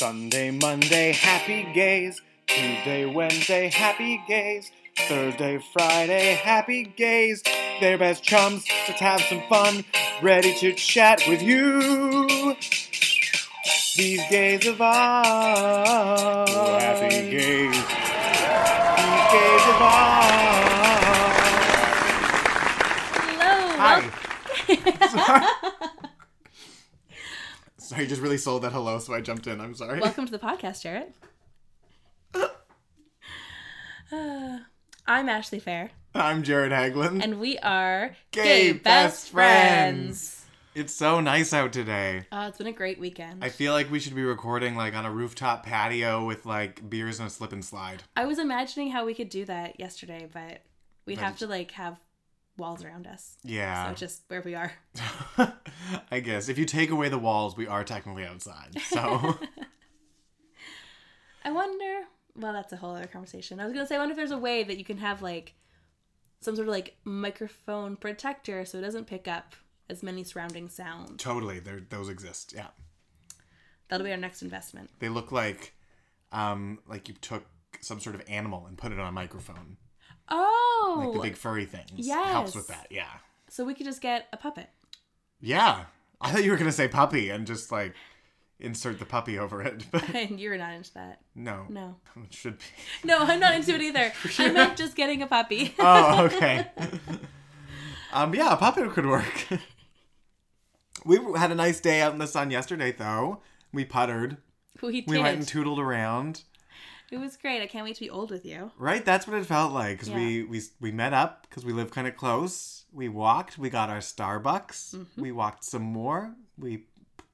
Sunday, Monday, happy gays. Tuesday, Wednesday, happy gays. Thursday, Friday, happy gays. They're best chums. Let's have some fun. Ready to chat with you. These gays of ours. Oh, happy gays. These gays of ours. Hello. Hi. Sorry, you just really sold that hello, so I jumped in. I'm sorry. Welcome to the podcast, Jarrett. Uh, I'm Ashley Fair, I'm Jared Haglund. and we are Gay Best Friends. It's so nice out today. Oh, it's been a great weekend. I feel like we should be recording like on a rooftop patio with like beers and a slip and slide. I was imagining how we could do that yesterday, but we'd But have to like have walls around us. Yeah. So just where we are. I guess if you take away the walls, we are technically outside. So I wonder. Well, that's a whole other conversation. I was gonna say, I wonder if there's a way that you can have like some sort of like microphone protector so it doesn't pick up as many surrounding sounds. totally, there those exist. Yeah, That'll be our next investment. they look like um like you took some sort of animal and put it on a microphone, Oh, like the big furry things. yes. helps with that. Yeah, so we could just get a puppet. yeah. I thought you were gonna say puppy and just like insert the puppy over it, but And you're not into that. no, No. it should be. No, I'm not into it either. I meant just getting a puppy. Oh, okay. um, yeah, a puppet could work. we had a nice day out in the sun yesterday, though. We puttered. we did. We went and tootled around. It was great. I can't wait to be old with you. Right, that's what it felt like. Cause we we we met up because we live kind of close. We walked. We got our Starbucks. Mm-hmm. We walked some more. We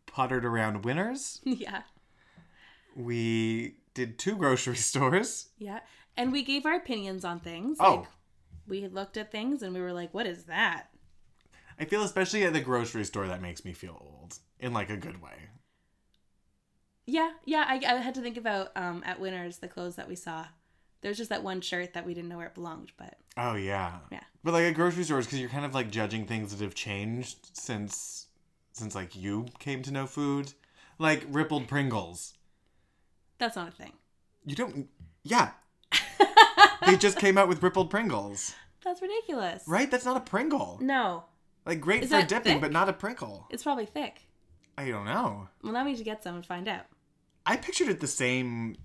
puttered around Winners. yeah. We did two grocery stores. Yeah. And we gave our opinions on things. Oh. Like, we looked at things and we were like, what is that? I feel especially at the grocery store that makes me feel old in like a good way. Yeah. Yeah. I, I had to think about um, at Winners, the clothes that we saw. There's just that one shirt that we didn't know where it belonged, but Oh yeah. Yeah. But like at grocery stores, because you're kind of like judging things that have changed since since like you came to know food, like rippled Pringles. that's not a thing. You don't. Yeah. they just came out with rippled Pringles, That's ridiculous. right? That's not a Pringle. No. Like great Is for dipping, thick? but not a Pringle. It's probably thick. I don't know. Well, now we need to get some and find out. I pictured it the same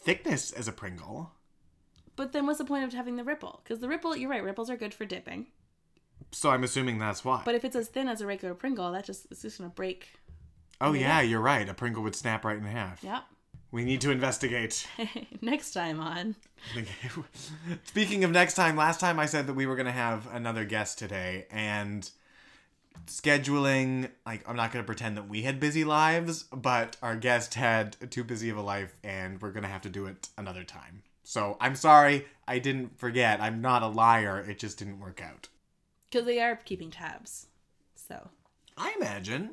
thickness as a Pringle. But then what's the point of having the ripple? Because the ripple, you're right, ripples are good for dipping. So I'm assuming that's why. But if it's as thin as a regular Pringle, that just it's just gonna break. oh yeah, you're right. A Pringle would snap right in half. Yep. We need to investigate. Next time on. Speaking of next time, last time I said that we were going to have another guest today, and scheduling, like, I'm not going to pretend that we had busy lives, but our guest had too busy of a life, and we're going to have to do it another time. So I'm sorry, I didn't forget. I'm not a liar. It just didn't work out. Because they are keeping tabs. So I imagine.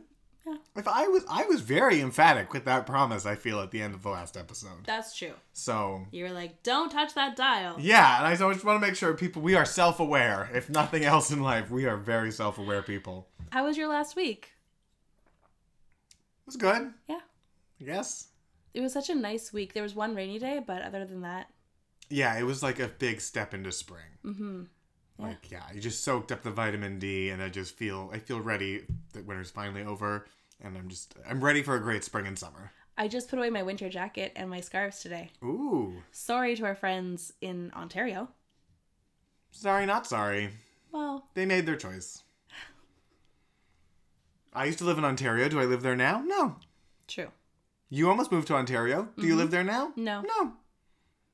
Yeah. If I was, I was very emphatic with that promise. I feel at the end of the last episode. that's true. So You were like, don't touch that dial. Yeah, and I just want to make sure people we are self-aware. If nothing else in life, we are very self-aware people. How was your last week? It was good. Yeah. I guess. It was such a nice week. There was one rainy day, but other than that, Yeah, it was like a big step into spring. mm-hmm. Like, yeah, you just soaked up the vitamin D, and I just feel I feel ready that winter's finally over, and I'm just I'm ready for a great spring and summer. I just put away my winter jacket and my scarves today. Ooh, Sorry to our friends in Ontario. sorry, not sorry. Well, They made their choice. I used to live in Ontario. Do I live there now? No. true. You almost moved to Ontario. Do you mm-hmm. live there now? No. No.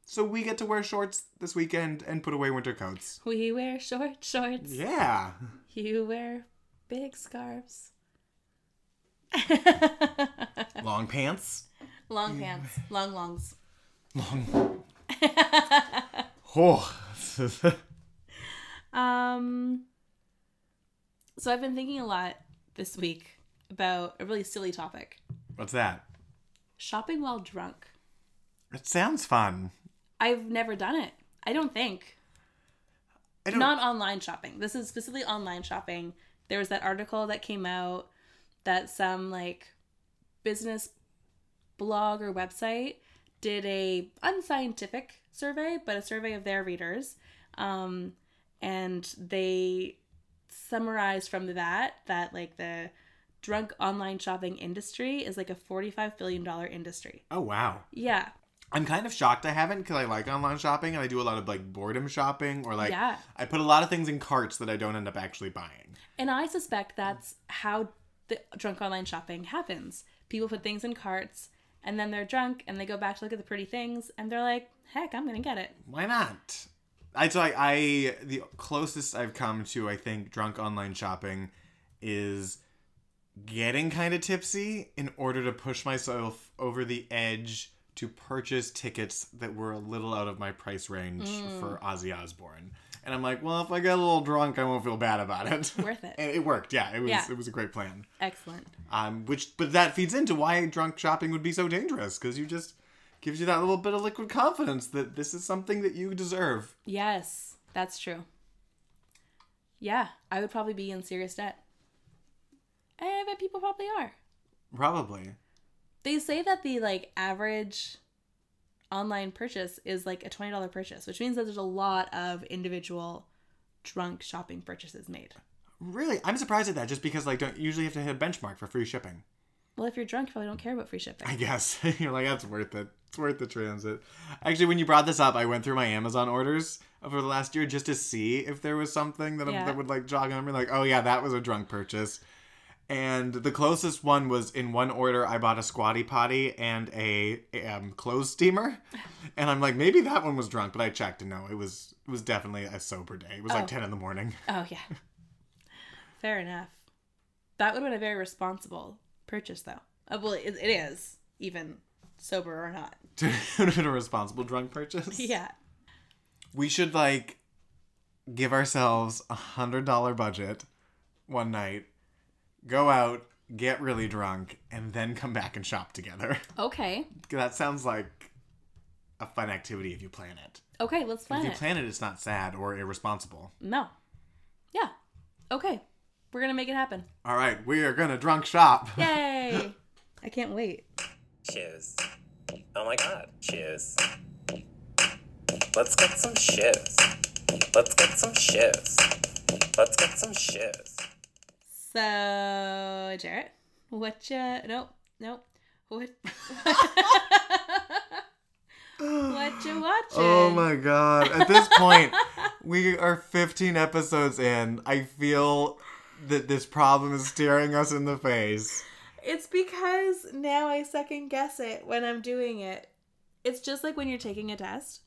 So we get to wear shorts this weekend and put away winter coats. We wear short shorts. Yeah. You wear big scarves. Long pants. long pants. Long longs. Long. oh. Um so I've been thinking a lot this week about a really silly topic. What's that? Shopping while drunk. It sounds fun. I've never done it. I don't think. I don't. Not online shopping. This is specifically online shopping. There was that article that came out that some like business blog or website did a unscientific survey, but a survey of their readers, um, and they summarized from that that like the drunk online shopping industry is like a forty-five billion dollar industry. Oh wow. Yeah, I'm kind of shocked I haven't because I like online shopping and I do a lot of like boredom shopping or like yeah. I put a lot of things in carts that I don't end up actually buying. And I suspect that's how the drunk online shopping happens. People put things in carts and then they're drunk and they go back to look at the pretty things and they're like, heck, I'm going to get it. Why not? I like I the closest I've come to I think drunk online shopping is getting kind of tipsy in order to push myself over the edge to purchase tickets that were a little out of my price range mm. for Ozzy Osbourne. And I'm like, well, if I get a little drunk, I won't feel bad about it. Worth it. and it worked. Yeah, it was Yeah. it was a great plan. Excellent. Um, which but that feeds into why drunk shopping would be so dangerous because you just gives you that little bit of liquid confidence that this is something that you deserve. Yes, that's true. Yeah, I would probably be in serious debt. I bet people probably are. Probably. They say that the like average online purchase is like a $20 purchase, which means that there's a lot of individual drunk shopping purchases made. Really, I'm surprised at that. Just because like don't usually have to hit a benchmark for free shipping. Well, if you're drunk, you probably don't care about free shipping. I guess you're like that's worth it. It's worth the transit. Actually, when you brought this up, I went through my Amazon orders over the last year just to see if there was something that, Yeah. that would like jog a memory. Like, oh yeah, that was a drunk purchase. And the closest one was in one order. I bought a squatty potty and a um, clothes steamer, and I'm like, maybe that one was drunk, but I checked and no, it was it was definitely a sober day. It was Oh. like ten in the morning. Oh yeah. Fair enough. That would have been a very responsible purchase, though. Uh, well, it, it is, even sober or not. it would have been a responsible drunk purchase. Yeah. we should like give ourselves a hundred dollar budget one night, go out, get really drunk, and then come back and shop together. Okay. that sounds like a fun activity if you plan it. Okay, let's plan it. if you it. plan it, it's not sad or irresponsible. no. Yeah. Okay. We're gonna make it happen. All right, we are gonna drunk shop. Yay! I can't wait. Shoes. Oh my god, shoes. Let's get some shoes. Let's get some shoes. Let's get some shoes. So, Jarrett, what you? Nope, nope. What? what you oh watching? Oh my god. At this point, we are 15 episodes in. I feel that this problem is staring us in the face. It's because now I second guess it when I'm doing it. It's just like when you're taking a test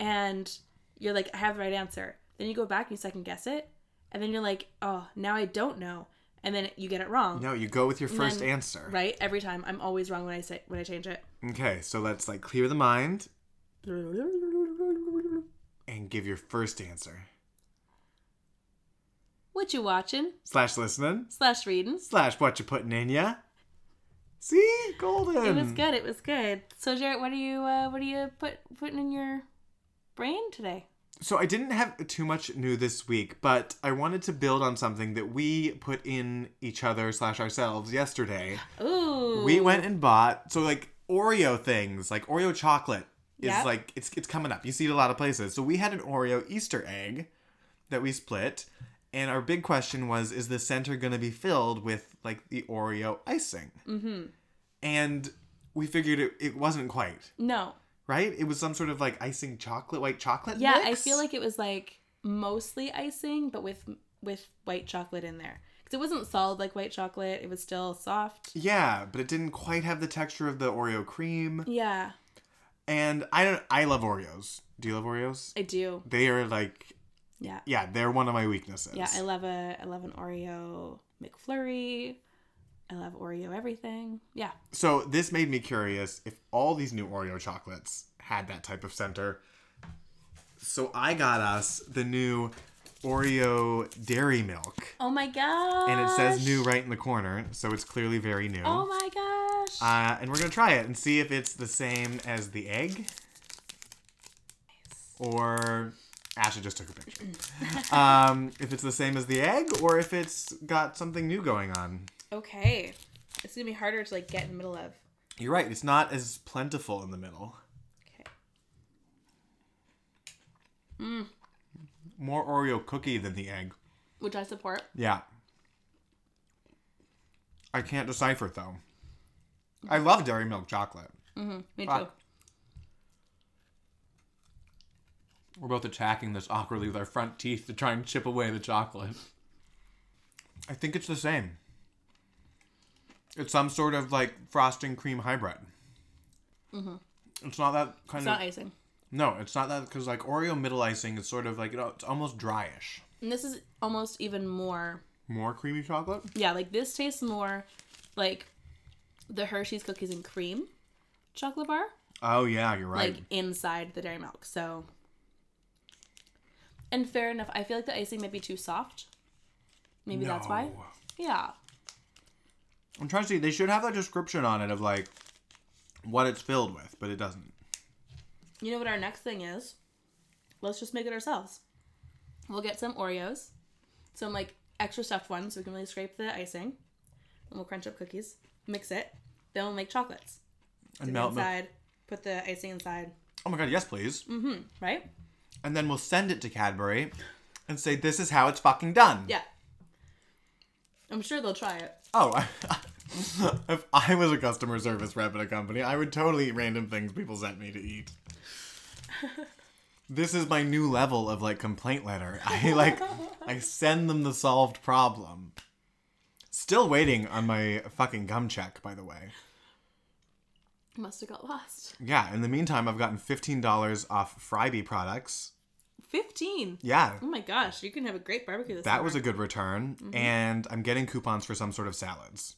and you're like, I have the right answer. Then you go back and you second guess it. And then you're like, oh, now I don't know. And then you get it wrong. No, you go with your first then- answer. Right? Every time. I'm always wrong when I say when I change it. Okay, so let's like clear the mind and give your first answer. What you watching? Slash listening. Slash reading. Slash what you putting in ya. See? Golden. It was good. It was good. So Jarrett, what are you uh, what are you put putting in your brain today? So I didn't have too much new this week, but I wanted to build on something that we put in each other slash ourselves yesterday. Ooh. We went and bought so like Oreo things, like Oreo chocolate is Yep. like it's it's coming up. You see it a lot of places. So we had an Oreo Easter egg that we split, and our big question was: Is the center going to be filled with like the Oreo icing? Mm-hmm. And we figured it, it wasn't quite No. Right. It was some sort of like icing chocolate, white chocolate. Yeah, I feel like it was like mostly icing, but with with white chocolate in there. Because it wasn't solid like white chocolate; it was still soft. yeah, but it didn't quite have the texture of the Oreo cream. Yeah, And I don't. I love Oreos. Do you love Oreos? I do. They are like Yeah, yeah, they're one of my weaknesses. yeah. I love a I love an Oreo McFlurry. I love Oreo everything. Yeah. So this made me curious if all these new Oreo chocolates had that type of center. So I got us the new Oreo Dairy Milk, Oh my gosh. and it says new right in the corner, so it's clearly very new. Oh my gosh. Uh, and we're gonna try it and see if it's the same as the egg, or Asha just took a picture. um, if it's the same as the egg, or if it's got something new going on. Okay. It's gonna be harder to like get in the middle of. You're right. It's not as plentiful in the middle. Okay. More Oreo cookie than the egg. Which I support. Yeah. I can't decipher though. I love dairy milk chocolate. Mm-hmm. Me too. We're both attacking this awkwardly with our front teeth to try and chip away the chocolate. I think it's the same. It's some sort of like frosting cream hybrid. Mm-hmm. It's not that kind It's of. It's not icing. no, it's not that because like Oreo middle icing is sort of like you know it's almost dryish. And this is almost even more. More creamy chocolate. Yeah, like this tastes more like the Hershey's cookies and cream chocolate bar, Oh yeah, you're right. like inside the dairy milk. So, and fair enough. I feel like the icing might be too soft. Maybe that's why. Yeah. I'm trying to see. They should have a description on it of like what it's filled with, but it doesn't. You know what our next thing is? Let's just make it ourselves. We'll get some Oreos, some like extra stuffed ones so we can really scrape the icing. And we'll crunch up cookies, mix it. Then we'll make chocolates. And melt milk. inside, put the icing inside, Oh my god, yes, please. Mm-hmm, right? And then we'll send it to Cadbury and say, this is how it's fucking done. Yeah. I'm sure they'll try it. Oh, if I was a customer service rep at a company, I would totally eat random things people sent me to eat. this is my new level of like complaint letter. I like, I send them the solved problem. Still waiting on my fucking gum check, by the way. Must have got lost. Yeah, in the meantime, I've gotten $15 off Freybe products. 15. Yeah, Oh my gosh, you can have a great barbecue this that summer. was a good return. And I'm getting coupons for some sort of salads.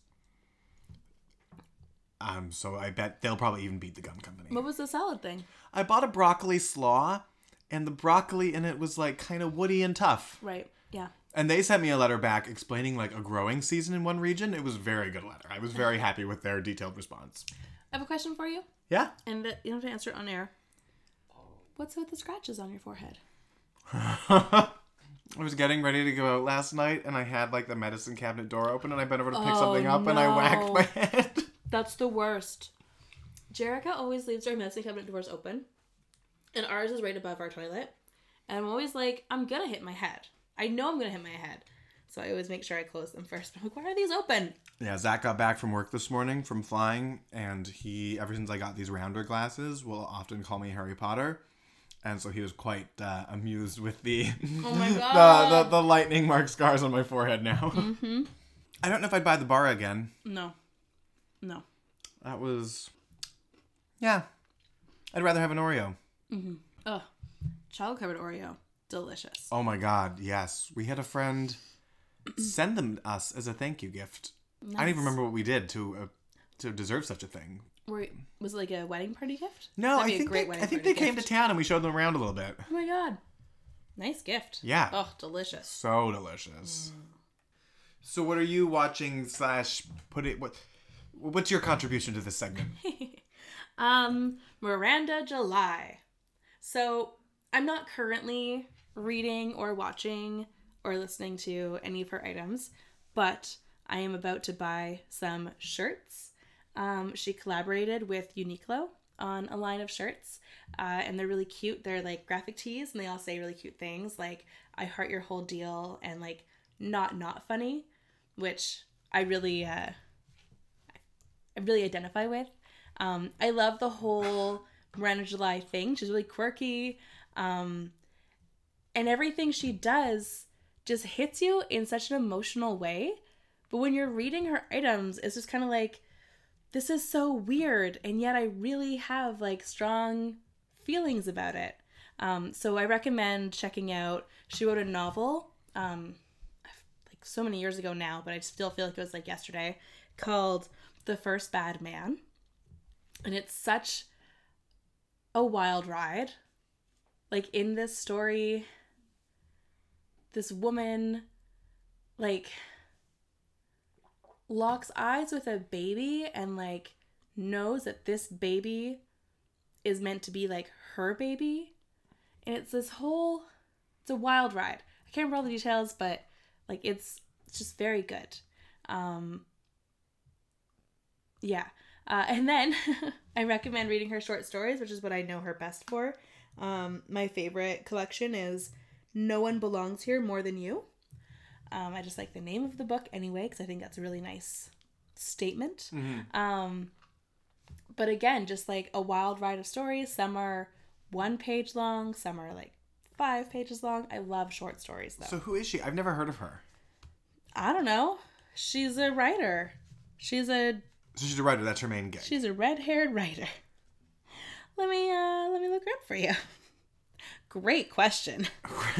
Um, so I bet they'll probably even beat the gum company. What was the salad thing? I bought a broccoli slaw, and the broccoli in it was like kind of woody and tough. Right. Yeah. And they sent me a letter back explaining like a growing season in one region. It was a very good letter. I was very happy with their detailed response. I have a question for you, Yeah. and uh, you don't have to answer it on air. What's with the scratches on your forehead? I was getting ready to go out last night, and I had like the medicine cabinet door open, and I bent over to pick Oh, something up, and I whacked my head. That's the worst. Jerica always leaves her medicine cabinet doors open, and ours is right above our toilet. And I'm always like, I'm gonna hit my head. I know I'm gonna hit my head, so I always make sure I close them first. I'm like, why are these open? Yeah, Zach got back from work this morning from flying, and he, ever since I got these rounder glasses, will often call me Harry Potter. And so he was quite uh, amused with the, Oh my the, god. the the lightning mark scars on my forehead now. Mm-hmm. I don't know if I'd buy the bar again. No, no. That was, yeah. I'd rather have an Oreo. Ugh, chocolate covered Oreo, delicious. Oh my god, yes. We had a friend send them us as a thank you gift. I don't even remember what we did to uh, to deserve such a thing. Were, was it like a wedding party gift? No, That'd I think great they, I think they came to town and we showed them around a little bit. Oh my god, nice gift. Yeah. Oh, delicious. So delicious. So what are you watching slash put it what what's your contribution to this segment? Um, Miranda July. So I'm not currently reading or watching or listening to any of her items, but I am about to buy some shirts. Um, she collaborated with Uniqlo on a line of shirts, uh, and they're really cute. They're like graphic tees, and they all say really cute things like "I heart your whole deal" and like "not not funny," which I really uh, I really identify with. Um, I love the whole Miranda July thing. She's really quirky. Um, and everything she does just hits you in such an emotional way. But when you're reading her items, it's just kind of like, this is so weird. And yet I really have like strong feelings about it. Um, so I recommend checking out. She wrote a novel, um, like so many years ago now, but I still feel like it was like yesterday, called The First Bad Man and it's such a wild ride. Like in this story, this woman like locks eyes with a baby and like knows that this baby is meant to be like her baby. And it's this whole it's a wild ride. I can't remember all the details, but like it's it's just very good. Um yeah. Uh, and then I recommend reading her short stories, which is what I know her best for. Um, my favorite collection is No One Belongs Here More Than You. Um, I just like the name of the book anyway, because I think that's a really nice statement. Um, but again, just like a wild ride of stories. Some are one page long, some are like five pages long. I love short stories though. So who is she? I've never heard of her. I don't know. She's a writer. She's a So she's a writer. That's her main gig. she's a red-haired writer. Let me uh let me look her up for you. Great question.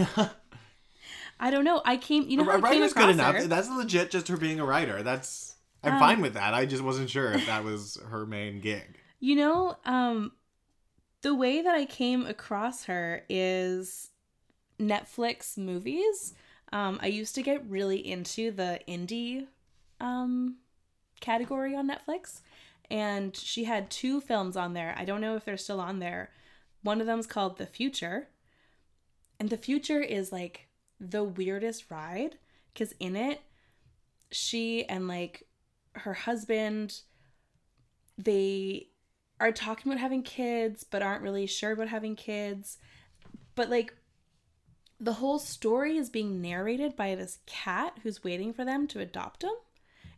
I don't know. I came. You know a writer's good enough. her? That's legit. Just her being a writer. That's. I'm Um, fine with that. I just wasn't sure if that was her main gig. You know, um, the way that I came across her is Netflix movies. Um, I used to get really into the indie um, category on Netflix, and she had two films on there. I don't know if they're still on there. One of them's called The Future, and The Future is like the weirdest ride because in it, she and like her husband they are talking about having kids but aren't really sure about having kids. But like the whole story is being narrated by this cat who's waiting for them to adopt him.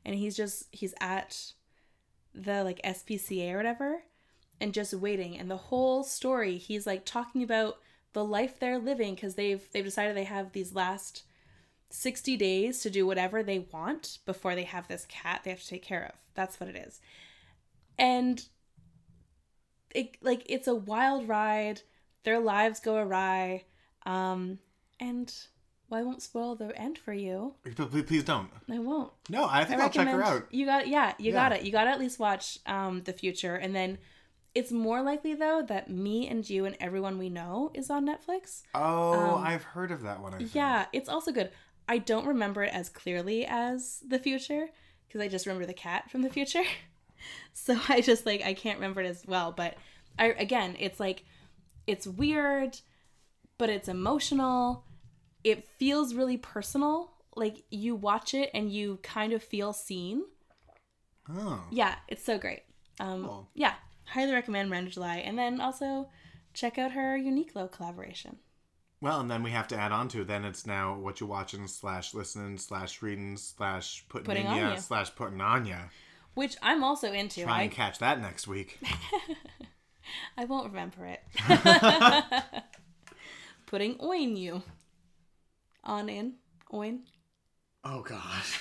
And he's just he's at the like SPCA or whatever and just waiting. And the whole story he's like talking about the life they're living cuz they've they've decided they have these last 60 days to do whatever they want before they have this cat they have to take care of that's what it is and it like it's a wild ride their lives go awry um and well i won't spoil the end for you Please, please don't. i won't No, I I think I'll check her out. You got yeah, you Yeah. got it. You got to at least watch um the future, and then it's more likely though that me and you and everyone we know is on Netflix. Oh, Um, I've heard of that one. Yeah, it's also good. I don't remember it as clearly as the future because I just remember the cat from the future. so I just like I can't remember it as well. But I again, it's like it's weird, but it's emotional. It feels really personal. Like you watch it and you kind of feel seen. Oh. Yeah, it's so great. Um, Cool. Yeah, highly recommend Miranda July. And then also check out her Uniqlo collaboration. Well, and then we have to add on to. Then it's now what you watching slash listening slash reading slash putting, Putting in on ya ya. slash putting on ya. which I'm also into. Try I, and catch that next week. I won't remember it. Putting oin you. On in. Oin. oh gosh.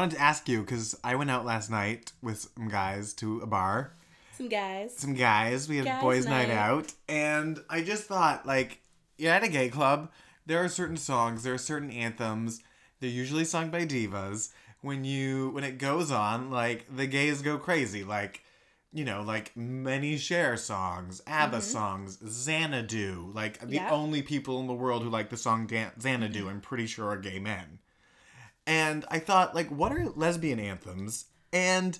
Wanted to ask you because I went out last night with some guys to a bar. Some guys. Some guys. We had Guys' boys' night. night. out, and I just thought, like, you're at a gay club. There are certain songs. There are certain anthems. They're usually sung by divas. When you when it goes on, like the gays go crazy. Like, you know, like many Cher songs, ABBA songs, Xanadu. Like the Mm-hmm. Only people in the world who like the song Dan- Xanadu, I'm pretty sure are gay men. And I thought, like, what are lesbian anthems? And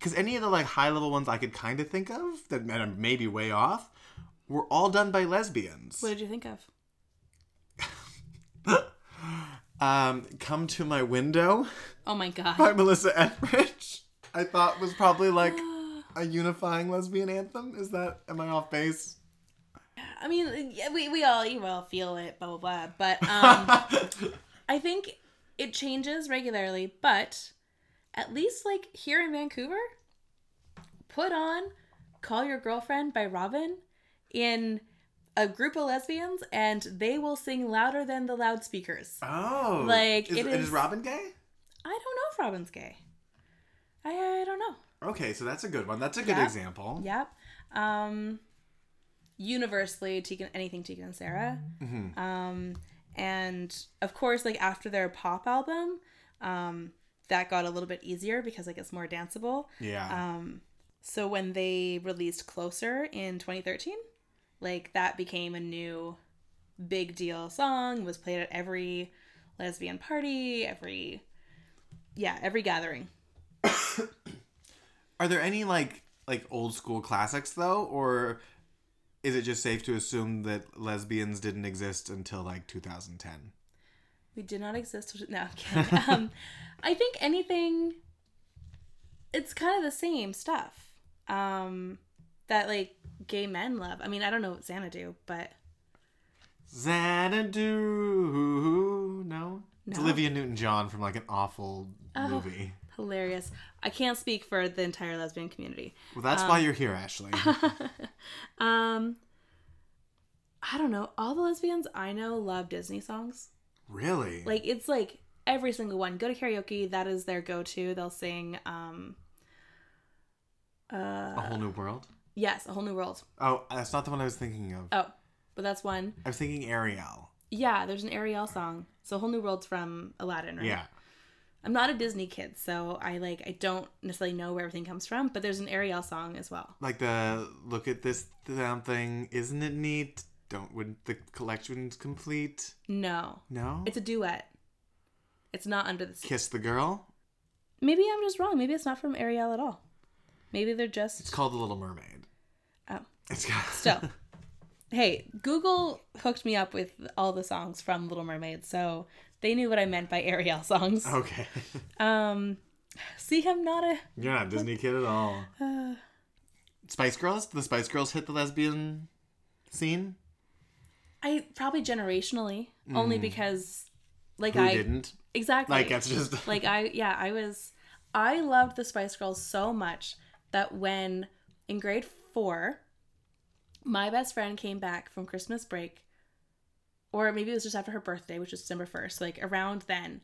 because any of the like high level ones I could kind of think of that may- be way off were all done by lesbians. What did you think of? Um, "Come to My Window" Oh my god. by Melissa Etheridge. I thought was probably like a unifying lesbian anthem. Is that am I off base? I mean, we, we all you all feel it, blah blah blah. But um, I think it changes regularly. But at least like here in Vancouver, put on "Call Your Girlfriend" by Robyn in a group of lesbians, and they will sing louder than the loudspeakers. oh, Like, is, it is is- Robyn gay? I don't know if Robyn's gay. I, I don't know. Okay, so that's a good one. That's a good Yeah. example. Yep. Um, universally, Tegan, anything Tegan and Sara. Mm-hmm. Um, and of course, like after their pop album, um, that got a little bit easier because like it's more danceable. Yeah. Um, so when they released Closer in 2013, like that became a new big deal song. Was played at every lesbian party, every yeah, every gathering. Are there any like like old school classics though, or is it just safe to assume that lesbians didn't exist until like 2010? We did not exist. No, I'm um, I think anything. It's kind of the same stuff. Um, that like gay men love. I mean, I don't know what Xanadu, but Xanadu, no, it's No. Olivia Newton-John from like an awful Oh. movie. Hilarious. I can't speak for the entire lesbian community. Well, that's why you're here, Ashley. um, I don't know. All the lesbians I know love Disney songs. really? Like it's like every single one. Go to karaoke. That is their go-to. They'll sing. Um, a uh, whole new world? yes, a whole new world. Oh, that's not the one I was thinking of. Oh, but that's one. I was thinking Ariel. Yeah, there's an Ariel song. So a Whole New World's from Aladdin, right? Yeah. I'm not a Disney kid, so I like I don't necessarily know where everything comes from, but there's an Ariel song as well. Like the look at this damn thing, isn't it neat? Don't when the collection's complete? No. No. It's a duet. It's not under the sea. Kiss the girl. Maybe I'm just wrong. Maybe it's not from Ariel at all. Maybe they're just It's called The Little Mermaid. Oh. It's got Still. Hey, Google hooked me up with all the songs from Little Mermaid, so they knew what I meant by Ariel songs. okay. Um see I'm not a You're not a Disney kid at all. uh, Spice Girls? The Spice Girls hit the lesbian scene? I probably generationally, only because like Mm. Who I didn't? exactly Like that's just like I yeah, I was I loved the Spice Girls so much that when in grade 4 my best friend came back from Christmas break or maybe it was just after her birthday, which was December 1st, like around then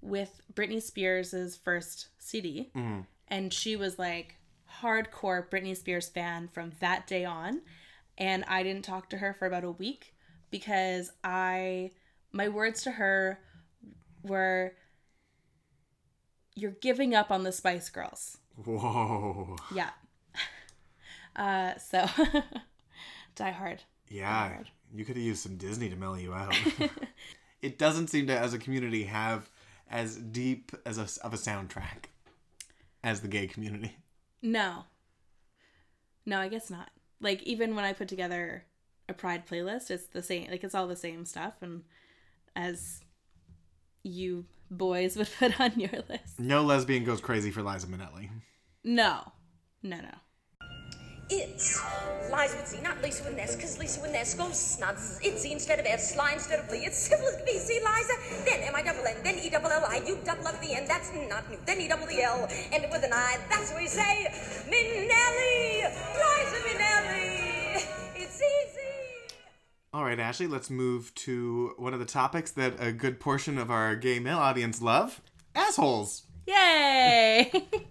with Britney Spears' first CD Mhm. and she was like hardcore Britney Spears fan from that day on and I didn't talk to her for about a week because I my words to her were you're giving up on the Spice Girls. Whoa. Yeah. Uh so Die Hard. Yeah. You could have used some Disney to mellow you out. it doesn't seem to as a community have as deep as a, of a soundtrack as the gay community. No. No, I guess not. Like even when I put together a pride playlist, it's the same like it's all the same stuff and as you boys would put on your list. No lesbian goes crazy for Liza Minnelli. No. No, no. It's Liza with Z, not Lisa with an S, because Lisa with an S goes snuds. It's Z instead of S, Sly instead of Lee. It's simple as can be. See, Liza, then M I double N, then E double L I, U double L at the end. That's not new. Then E double E L, end it with an I. That's what we say. Minnelli, Liza Minnelli. It's easy. All right, Ashley, let's move to one of the topics that a good portion of our gay male audience love assholes. Yay!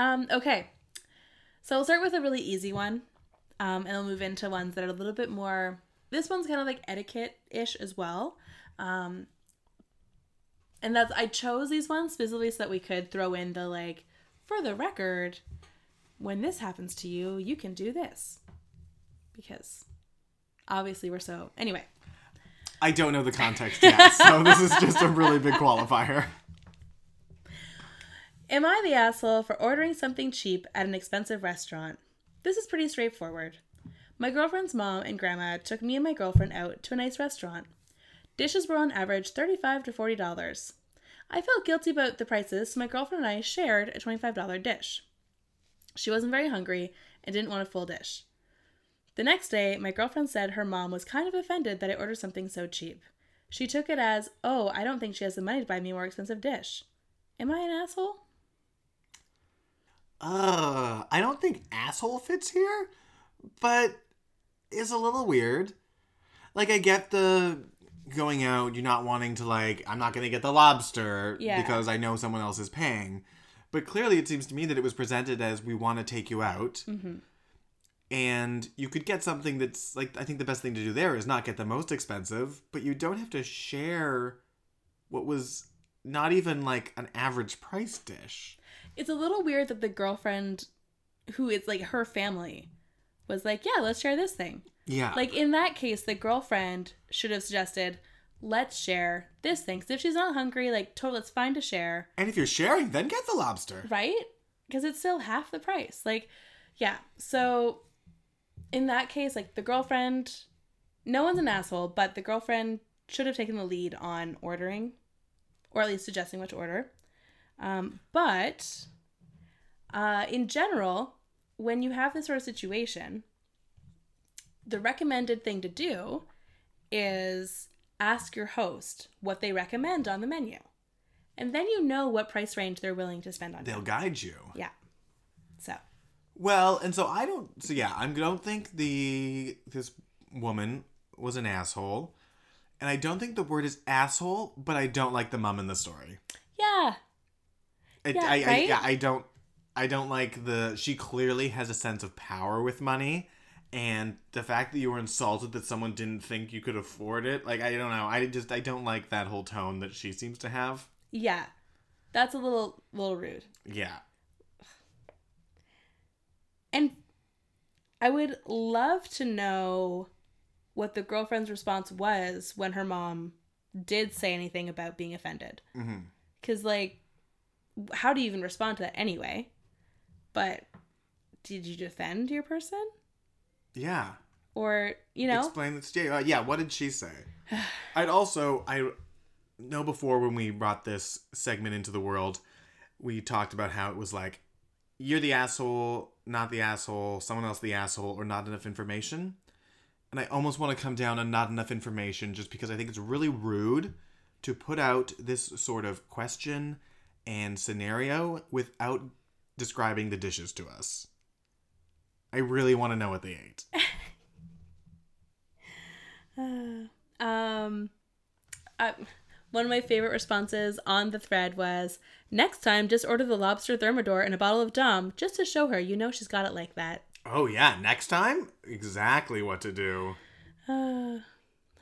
um, okay. So we'll start with a really easy one. Um, and we'll move into ones that are a little bit more this one's kind of like etiquette-ish as well. Um, and that's I chose these ones specifically so that we could throw in the like, for the record, when this happens to you, you can do this. Because obviously we're so anyway. I don't know the context yet, so this is just a really big qualifier. Am I the asshole for ordering something cheap at an expensive restaurant? This is pretty straightforward. My girlfriend's mom and grandma took me and my girlfriend out to a nice restaurant. Dishes were on average 35 to $40. I felt guilty about the prices, so my girlfriend and I shared a $25 dish. She wasn't very hungry and didn't want a full dish. The next day, my girlfriend said her mom was kind of offended that I ordered something so cheap. She took it as, oh, I don't think she has the money to buy me a more expensive dish. Am I an asshole? Uh, I don't think asshole fits here, but is a little weird. Like I get the going out, you're not wanting to like I'm not going to get the lobster Yeah. because I know someone else is paying. But clearly it seems to me that it was presented as we want to take you out. And you could get something that's like I think the best thing to do there is not get the most expensive, but you don't have to share what was not even like an average price dish. It's a little weird that the girlfriend who is like her family was like, yeah, let's share this thing. Yeah. Like in that case, the girlfriend should have suggested, let's share this thing. Because if she's not hungry, like, totally, it's fine to share, and if you're sharing, then get the lobster. right? Because it's still half the price. Like, yeah. So in that case, like, the girlfriend, no one's an asshole, but the girlfriend should have taken the lead on ordering, or at least suggesting what to order. Um, but uh, in general, when you have this sort of situation, the recommended thing to do is ask your host what they recommend on the menu. And then you know what price range they're willing to spend on They'll you. guide you. Yeah. So, Well, and so I don't. So yeah, I don't think the this woman was an asshole, and I don't think the word is asshole, but I don't like the mom in the story. yeah. I, Yeah, I, I, right? yeah, I don't. I don't like the. She clearly has a sense of power with money, and the fact that you were insulted that someone didn't think you could afford it. Like I don't know. I just I don't like that whole tone that she seems to have. Yeah. That's a little little rude. Yeah. And I would love to know what the girlfriend's response was when her mom did say anything about being offended. Mm-hmm. Because, like, how do you even respond to that anyway? But did you defend your person? Yeah. Or, you know? Explain this to you. Uh, yeah, what did she say? I'd also I know before when we brought this segment into the world, we talked about how it was like you're the asshole, not the asshole, someone else the asshole, or not enough information. And I almost want to come down on not enough information just because I think it's really rude to put out this sort of question and scenario without describing the dishes to us. I really want to know what they ate. Um, I, one of my favorite responses on the thread was, "Next time, just order the lobster thermidor and a bottle of Dom, just to show her you know she's got it like that." Oh yeah, next time, exactly what to do. Uh,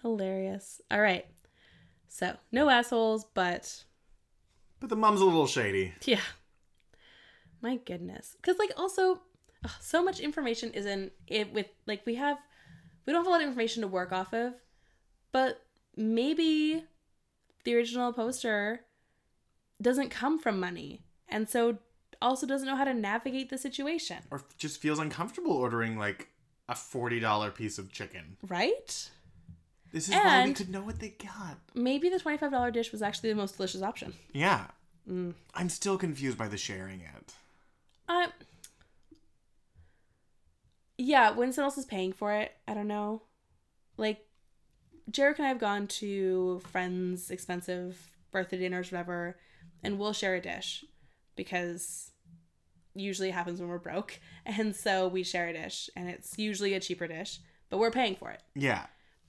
hilarious. All right, so no assholes, but But the mom's a little shady. yeah, my goodness, because like also, ugh, so much information isn't it with like we have, we don't have a lot of information to work off of, but maybe the original poster doesn't come from money and so also doesn't know how to navigate the situation Or just feels uncomfortable ordering like a forty dollar piece of chicken. right This is why we And- could know what they got. maybe the $25 dish was actually the most delicious option Yeah. I'm still confused by the sharing it. uh, yeah when someone else is paying for it i don't know like jarek and i have gone to friends expensive birthday dinners whatever and we'll share a dish because usually it happens when we're broke and so we share a dish and it's usually a cheaper dish but we're paying for it Yeah.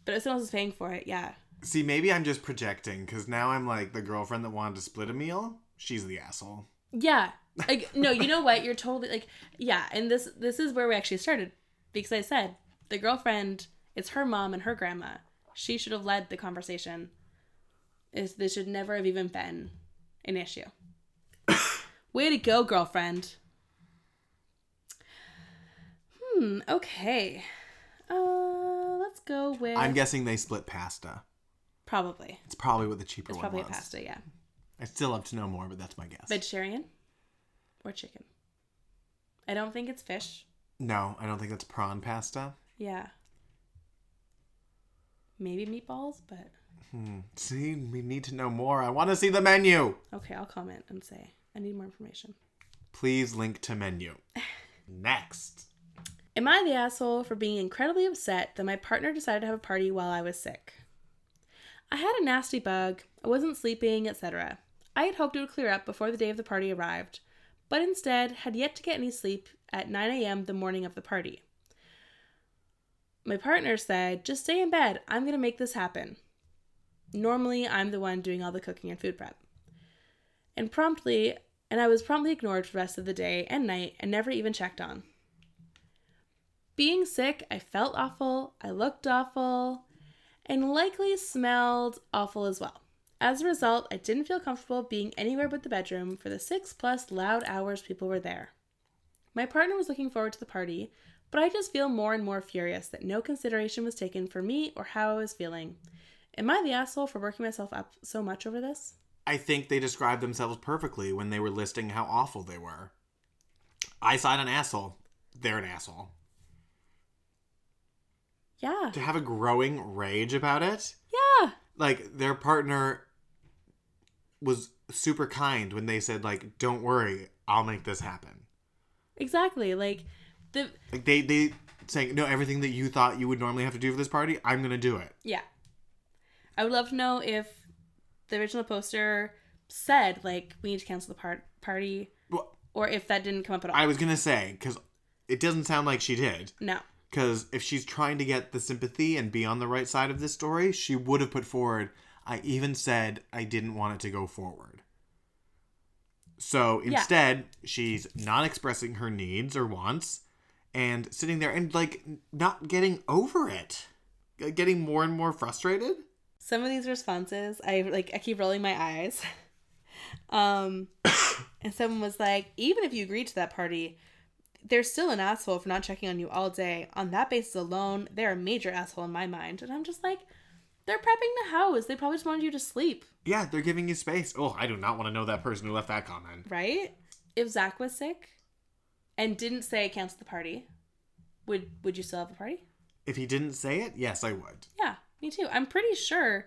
But if someone else is paying for it yeah See, maybe I'm just projecting because now I'm like the girlfriend that wanted to split a meal. She's the asshole. Yeah. Like no, you know what? You're totally like yeah, and this this is where we actually started because I said the girlfriend it's her mom and her grandma. She should have led the conversation. Is this should never have even been an issue. Way to go, girlfriend. Hmm, okay. Uh let's go with I'm guessing they split pasta. probably. It's probably what the cheaper It's one probably was. pasta, yeah. I'd still love to know more, but that's my guess. Vegetarian or chicken. I don't think it's fish. no, I don't think that's prawn pasta. Yeah. Maybe meatballs, but Hmm. See, we need to know more. I want to see the menu. okay, I'll comment and say I need more information. Please link to menu. Next. Am I the asshole for being incredibly upset that my partner decided to have a party while I was sick? I had a nasty bug, I wasn't sleeping, etc. I had hoped it would clear up before the day of the party arrived, but instead had yet to get any sleep at 9 a.m. the morning of the party. My partner said, Just stay in bed, I'm gonna make this happen. Normally, I'm the one doing all the cooking and food prep. And promptly, and I was promptly ignored for the rest of the day and night and never even checked on. Being sick, I felt awful, I looked awful, and likely smelled awful as well. As a result, I didn't feel comfortable being anywhere but the bedroom for the six plus loud hours people were there. My partner was looking forward to the party, but I just feel more and more furious that no consideration was taken for me or how I was feeling. Am I the asshole for working myself up so much over this? I think they described themselves perfectly when they were listing how awful they were. I side an asshole. They're an asshole. Yeah. To have a growing rage about it, Yeah. like their partner was super kind when they said like, "Don't worry, I'll make this happen." Exactly. Like the Like they they saying, "No, everything that you thought you would normally have to do for this party, I'm gonna do it." yeah. I would love to know if the original poster said like we need to cancel the part party Well, or if that didn't come up at all. I was gonna say because it doesn't sound like she did. no. Because if she's trying to get the sympathy and be on the right side of this story, she would have put forward. I even said I didn't want it to go forward. So Yeah. instead, she's not expressing her needs or wants and sitting there and like not getting over it, getting more and more frustrated. some of these responses i like i keep rolling my eyes um and someone was like even if you agreed to that party they're still an asshole for not checking on you all day on that basis alone they're a major asshole in my mind and i'm just like they're prepping the house they probably just wanted you to sleep Yeah, they're giving you space. Oh, I do not want to know that person who left that comment. right if zach was sick and didn't say cancel the party would would you still have a party If he didn't say it, yes, I would. Yeah, me too. I'm pretty sure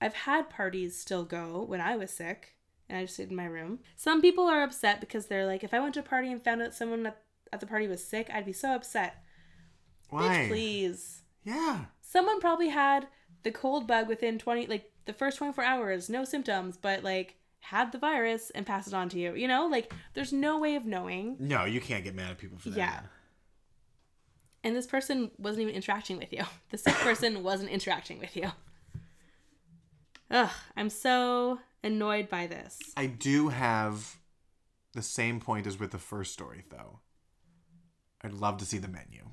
I've had parties still go when I was sick and I just stayed in my room. Some people are upset because they're like, if I went to a party and found out someone at, at the party was sick, I'd be so upset. Why? Bitch, please. Yeah. Someone probably had the cold bug within 20, like the first 24 hours, no symptoms, but like had the virus and passed it on to you. You know, like there's no way of knowing. No, you can't get mad at people for that. Yeah. And this person wasn't even interacting with you. The sick person wasn't interacting with you. Ugh, I'm so annoyed by this. I do have the same point as with the first story, though. I'd love to see the menu.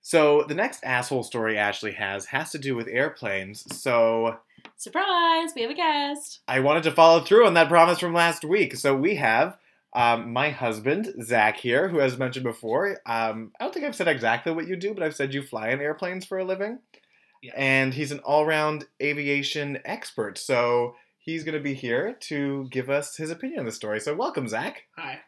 So the next asshole story Ashley has has to do with airplanes. So Surprise! We have a guest. I wanted to follow through on that promise from last week. So we have um, my husband Zach here, who has mentioned before. Um, I don't think I've said exactly what you do, but I've said you fly in airplanes for a living. Yeah. And he's an all-round aviation expert. So he's going to be here to give us his opinion on the story. So welcome, Zach. Hi.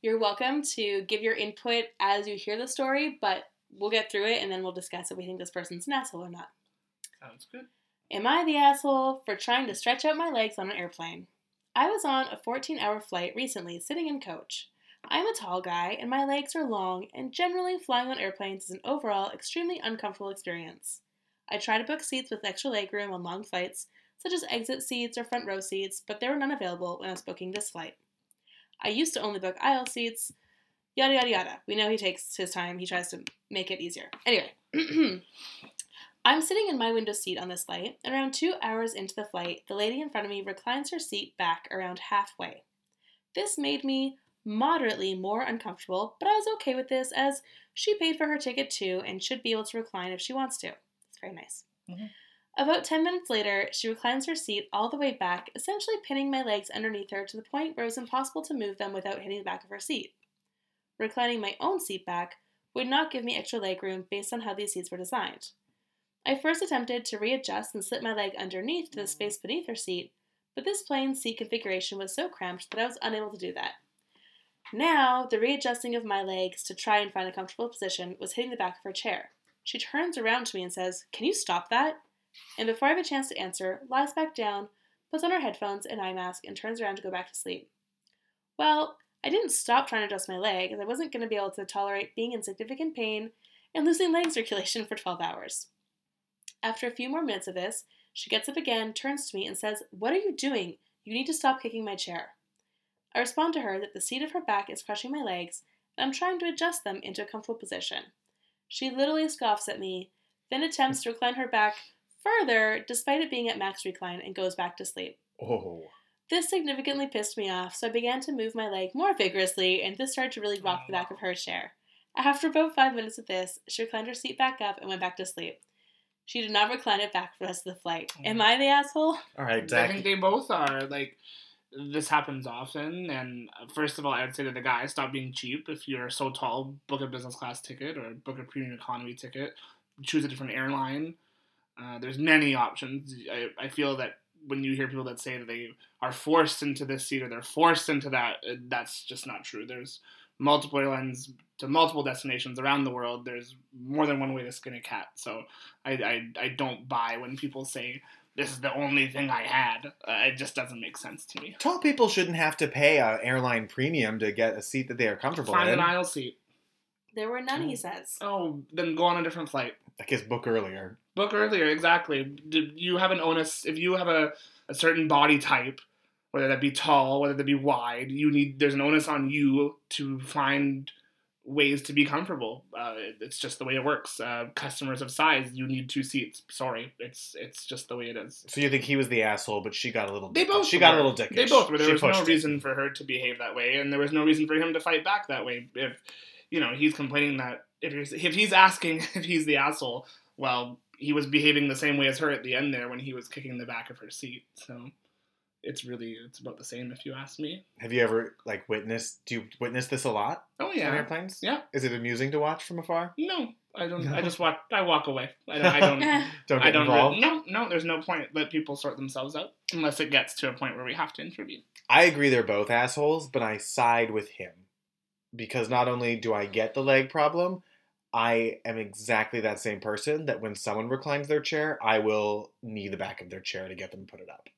You're welcome to give your input as you hear the story, but we'll get through it and then we'll discuss if we think this person's an asshole or not. Sounds good. Am I the asshole for trying to stretch out my legs on an airplane? I was on a 14 hour flight recently, sitting in coach. I'm a tall guy, and my legs are long, and generally flying on airplanes is an overall extremely uncomfortable experience. I try to book seats with extra legroom on long flights, such as exit seats or front row seats, but there were none available when I was booking this flight. I used to only book aisle seats, yada yada yada. We know he takes his time, he tries to make it easier. Anyway. I'm sitting in my window seat on this flight, and around two hours into the flight, the lady in front of me reclines her seat back around halfway. This made me moderately more uncomfortable, but I was okay with this as she paid for her ticket too and should be able to recline if she wants to. It's very nice. Mhm. About 10 minutes later, she reclines her seat all the way back, essentially pinning my legs underneath her to the point where it was impossible to move them without hitting the back of her seat. Reclining my own seat back would not give me extra leg room based on how these seats were designed. I first attempted to readjust and slip my leg underneath to the space beneath her seat, but this plane seat configuration was so cramped that I was unable to do that. Now, the readjusting of my legs to try and find a comfortable position was hitting the back of her chair. She turns around to me and says, Can you stop that? And before I have a chance to answer, lies back down, puts on her headphones and eye mask, and turns around to go back to sleep. Well, I didn't stop trying to adjust my leg, as I wasn't going to be able to tolerate being in significant pain and losing leg circulation for 12 hours. After a few more minutes of this, she gets up again, turns to me, and says, What are you doing? You need to stop kicking my chair. I respond to her that the seat of her back is crushing my legs, and I'm trying to adjust them into a comfortable position. She literally scoffs at me, then attempts to recline her back further, despite it being at max recline, and goes back to sleep. Oh. This significantly pissed me off, so I began to move my leg more vigorously, and this started to really rock the back of her chair. After about five minutes of this, she reclined her seat back up and went back to sleep. She did not recline it back for the rest of the flight. Am I the asshole? All right, I think they both are. Like, this happens often. And uh, first of all, I would say to the guy, stop being cheap. If you're so tall, book a business class ticket or book a premium economy ticket. Choose a different airline. Uh, there's many options. I, I feel that when you hear people that say that they are forced into this seat or they're forced into that, uh, that's just not true. There's multiple airlines to multiple destinations around the world. There's more than one way to skin a cat. So I, I, I don't buy when people say this is the only thing I had. Uh, it just doesn't make sense to me. Tall people shouldn't have to pay an airline premium to get a seat that they are comfortable Find in. an aisle seat. There were none, he says. Oh, then go on a different flight. I guess book earlier. Book earlier, exactly. Do you have an onus? If you have a, a certain body type, whether that be tall, whether that be wide, you need there's an onus on you to find ways to be comfortable. Uh, it's just the way it works. Uh, customers of size, you need two seats. Sorry, it's it's just the way it is. So you think he was the asshole, but she got a little. They dickish. both She got a were. little dickish. They both were. There She was no pushed it. reason for her to behave that way, and there was no reason for him to fight back that way. If you know he's complaining that if he's if he's asking if he's the asshole, well, he was behaving the same way as her at the end there when he was kicking the back of her seat. So it's really it's about the same if you ask me. Have you ever like witnessed? Do you witness this a lot Oh on yeah, airplanes? yeah. Is it amusing to watch from afar? No, I don't. I just walk. I walk away. I don't. I don't Don't I get don't. involved. no, no. There's no point. Let people sort themselves out unless it gets to a point where we have to intervene. I agree they're both assholes, but I side with him because not only do I get the leg problem, I am exactly that same person that when someone reclines their chair, I will knee the back of their chair to get them to put it up.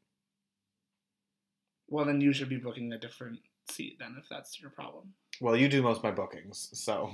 Well, then you should be booking a different seat then if that's your problem. Well, you do most of my bookings, so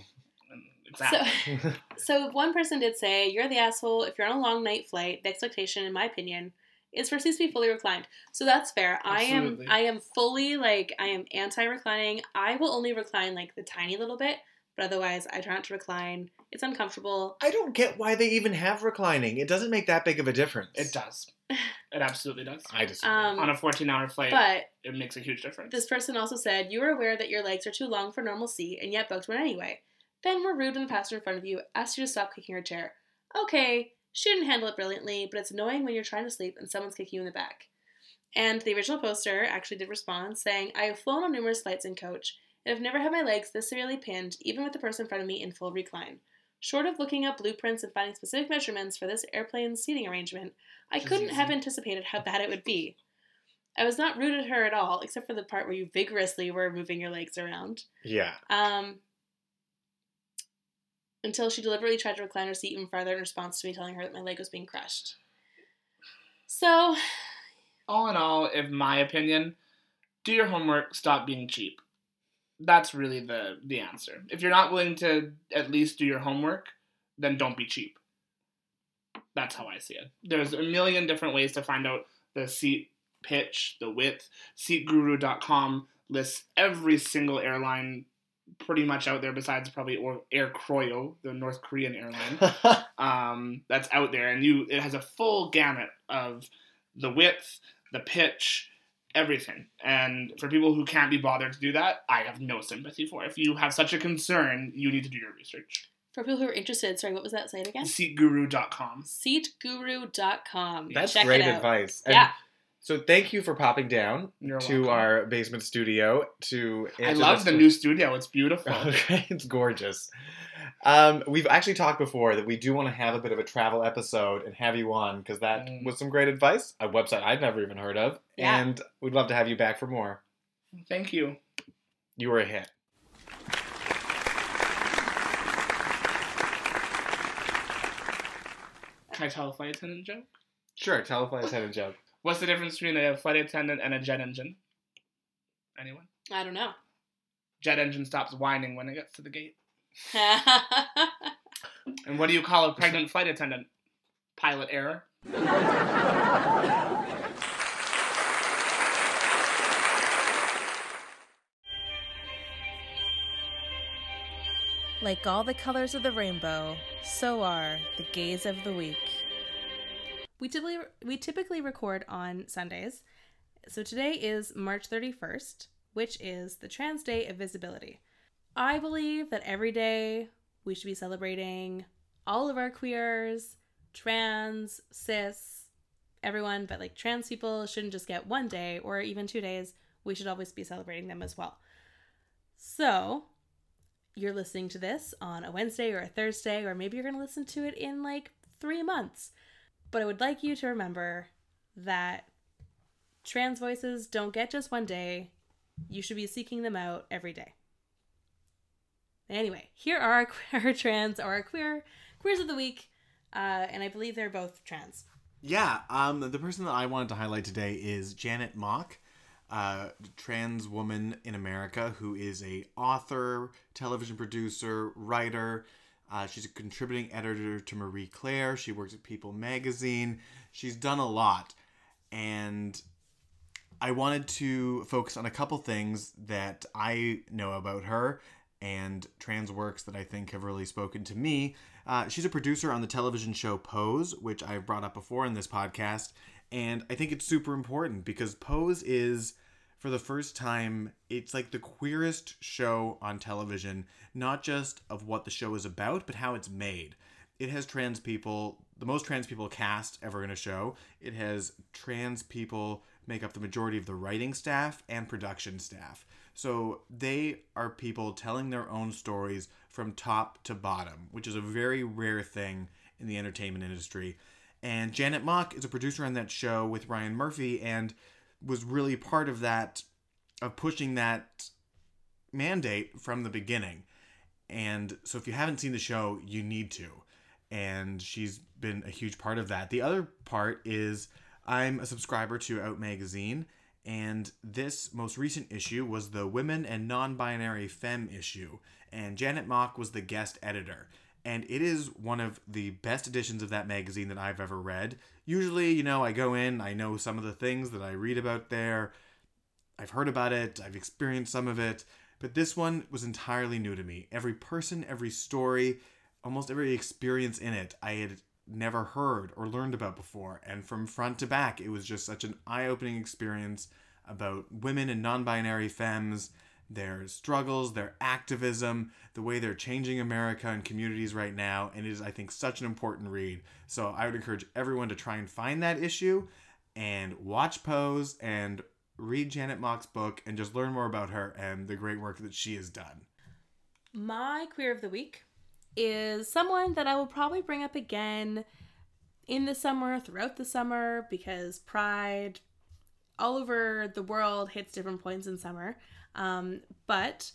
And Exactly. So, so one person did say, "You're the asshole if you're on a long night flight." The expectation, in my opinion, is for seats to be fully reclined. So that's fair. Absolutely. I am, I am fully like, I am anti-reclining. I will only recline like the tiny little bit, but otherwise, I try not to recline. It's uncomfortable. I don't get why they even have reclining. It doesn't make that big of a difference. it does. It absolutely does. I just Um, On a 14 hour flight, but it makes a huge difference. This person also said, You were aware that your legs are too long for normal seat and yet booked one anyway. Then were rude when the passenger in front of you asked you to stop kicking her chair. Okay, she didn't handle it brilliantly, but it's annoying when you're trying to sleep and someone's kicking you in the back. And the original poster actually did respond, saying, I have flown on numerous flights in coach and have never had my legs this severely pinned, even with the person in front of me in full recline. Short of looking up blueprints and finding specific measurements for this airplane's seating arrangement, I couldn't have anticipated how bad it would be. I was not rude at her at all, except for the part where you vigorously were moving your legs around. yeah. Um, until she deliberately tried to recline her seat even farther in response to me telling her that my leg was being crushed. So, all in all, in my opinion, do your homework, stop being cheap. That's really the the answer. If you're not willing to at least do your homework, then don't be cheap. That's how I see it. There's a million different ways to find out the seat pitch, the width. SeatGuru.com lists every single airline pretty much out there besides probably or Air Koryo, the North Korean airline um, that's out there, and you it has a full gamut of the width, the pitch, everything. And for people who can't be bothered to do that, I have no sympathy for. If you have such a concern, you need to do your research. for people who are interested, sorry, what was that site again? SeatGuru.com. Seatguru.com. That's Check great it out. advice. And Yeah. So thank you for popping down You're to welcome. our basement studio to. I love the new studio. It's beautiful. Okay, it's gorgeous. Um, we've actually talked before that we do want to have a bit of a travel episode and have you on because that Mm. was some great advice. A website I'd never even heard of, Yeah. and we'd love to have you back for more. Thank you. You were a hit. Can I tell a flight attendant joke? Sure, tell a flight attendant joke. What's the difference between a flight attendant and a jet engine? Anyone? I don't know. Jet engine stops whining when it gets to the gate. And what do you call a pregnant flight attendant? Pilot error. Like all the colors of the rainbow, so are the gays of the week. We typically we typically record on Sundays. So today is March 31st, which is the Trans Day of Visibility. I believe that every day we should be celebrating all of our queers, trans, cis, everyone, but like trans people shouldn't just get one day or even two days. we should always be celebrating them as well. So, you're listening to this on a Wednesday or a Thursday, or maybe you're going to listen to it in like three months. But I would like you to remember that trans voices don't get just one day. You should be seeking them out every day. Anyway, here are our queer trans or our queer queers of the week, uh, and I believe they're both trans. Yeah, um, the person that I wanted to highlight today is Janet Mock, uh, trans woman in America who is a author, television producer, writer. Uh, she's a contributing editor to Marie Claire. She works at People Magazine. She's done a lot, and I wanted to focus on a couple things that I know about her and trans works that I think have really spoken to me. Uh, she's a producer on the television show Pose, which I've brought up before in this podcast, and I think it's super important because Pose is, for the first time, it's like the queerest show on television, not just of what the show is about, but how it's made. It has trans people, the most trans people cast ever in a show. It has trans people make up the majority of the writing staff and production staff. So they are people telling their own stories from top to bottom, which is a very rare thing in the entertainment industry. And Janet Mock is a producer on that show with Ryan Murphy and was really part of that, of pushing that mandate from the beginning. And so if you haven't seen the show, you need to. And she's been a huge part of that. The other part is I'm a subscriber to Out Magazine, and this most recent issue was the Women and Non Binary Femme issue, and Janet Mock was the guest editor. And it is one of the best editions of that magazine that I've ever read. Usually, you know, I go in, I know some of the things that I read about there, I've heard about it, I've experienced some of it, but this one was entirely new to me. Every person, every story, almost every experience in it, I had never heard or learned about before. And from front to back, it was just such an eye opening experience about women and non binary femmes, their struggles, their activism, the way they're changing America and communities right now. And it is, I think, such an important read. So I would encourage everyone to try and find that issue and watch Pose and read Janet Mock's book and just learn more about her and the great work that she has done. My queer of the week is someone that I will probably bring up again in the summer, throughout the summer, because Pride all over the world hits different points in summer. Um, but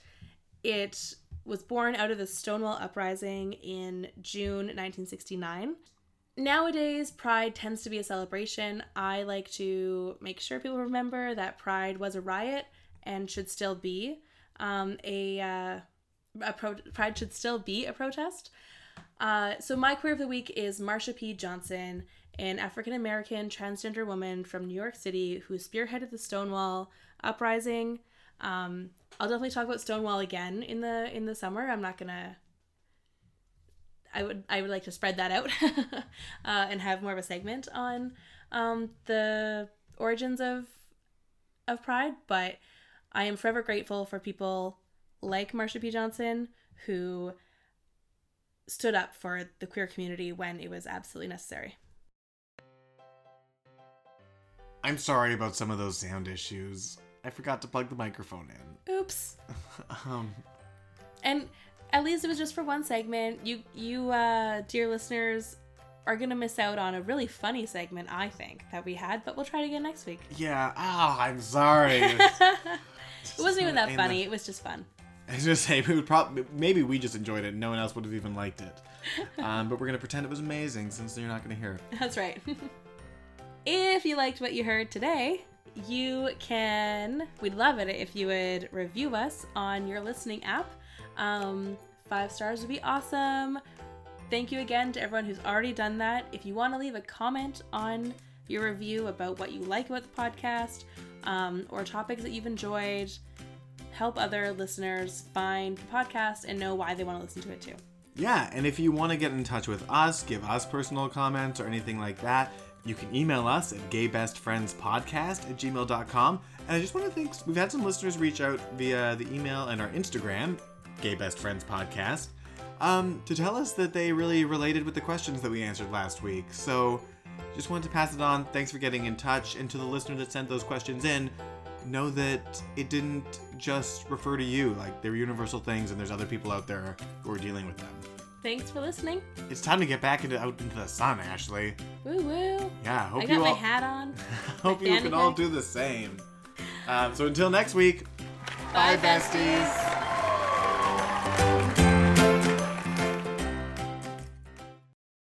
it was born out of the Stonewall Uprising in June 1969. Nowadays, Pride tends to be a celebration. I like to make sure people remember that Pride was a riot and should still be um, a, uh, a pro- Pride should still be a protest. Uh, so my queer of the week is Marsha P. Johnson, an African American transgender woman from New York City who spearheaded the Stonewall uprising. Um, I'll definitely talk about Stonewall again in the in the summer. I'm not gonna. I would I would like to spread that out uh, and have more of a segment on um, the origins of of Pride, but I am forever grateful for people like Marsha P. Johnson who stood up for the queer community when it was absolutely necessary. I'm sorry about some of those sound issues. I forgot to plug the microphone in. Oops. Um, And at least it was just for one segment. You you uh dear listeners are going to miss out on a really funny segment I think that we had, but we'll try it again next week. yeah, ah, I'm sorry. it wasn't even that funny. the- It was just fun. I was just saying, we would probably maybe we just enjoyed it. and No one else would have even liked it. Um, but we're gonna pretend it was amazing since you're not gonna hear it. That's right. if you liked what you heard today, you can, we'd love it if you would review us on your listening app. Um, five stars would be awesome. Thank you again to everyone who's already done that. If you want to leave a comment on your review about what you like about the podcast um, or topics that you've enjoyed, help other listeners find the podcast and know why they want to listen to it too. Yeah, and if you want to get in touch with us, give us personal comments or anything like that, you can email us at gaybestfriendspodcast at gmail.com. And I just want to thank, we've had some listeners reach out via the email and our Instagram, Gay Best Friends Podcast, um, to tell us that they really related with the questions that we answered last week. So just wanted to pass it on. Thanks for getting in touch. And to the listener that sent those questions in, know that it didn't just refer to you. Like they're universal things, and there's other people out there who are dealing with them. Thanks for listening. It's time to get back into out into the sun, Ashley. Woo woo. Yeah, hope I you got my all hat on. hope you can all do the same. Um, so until next week, bye, besties.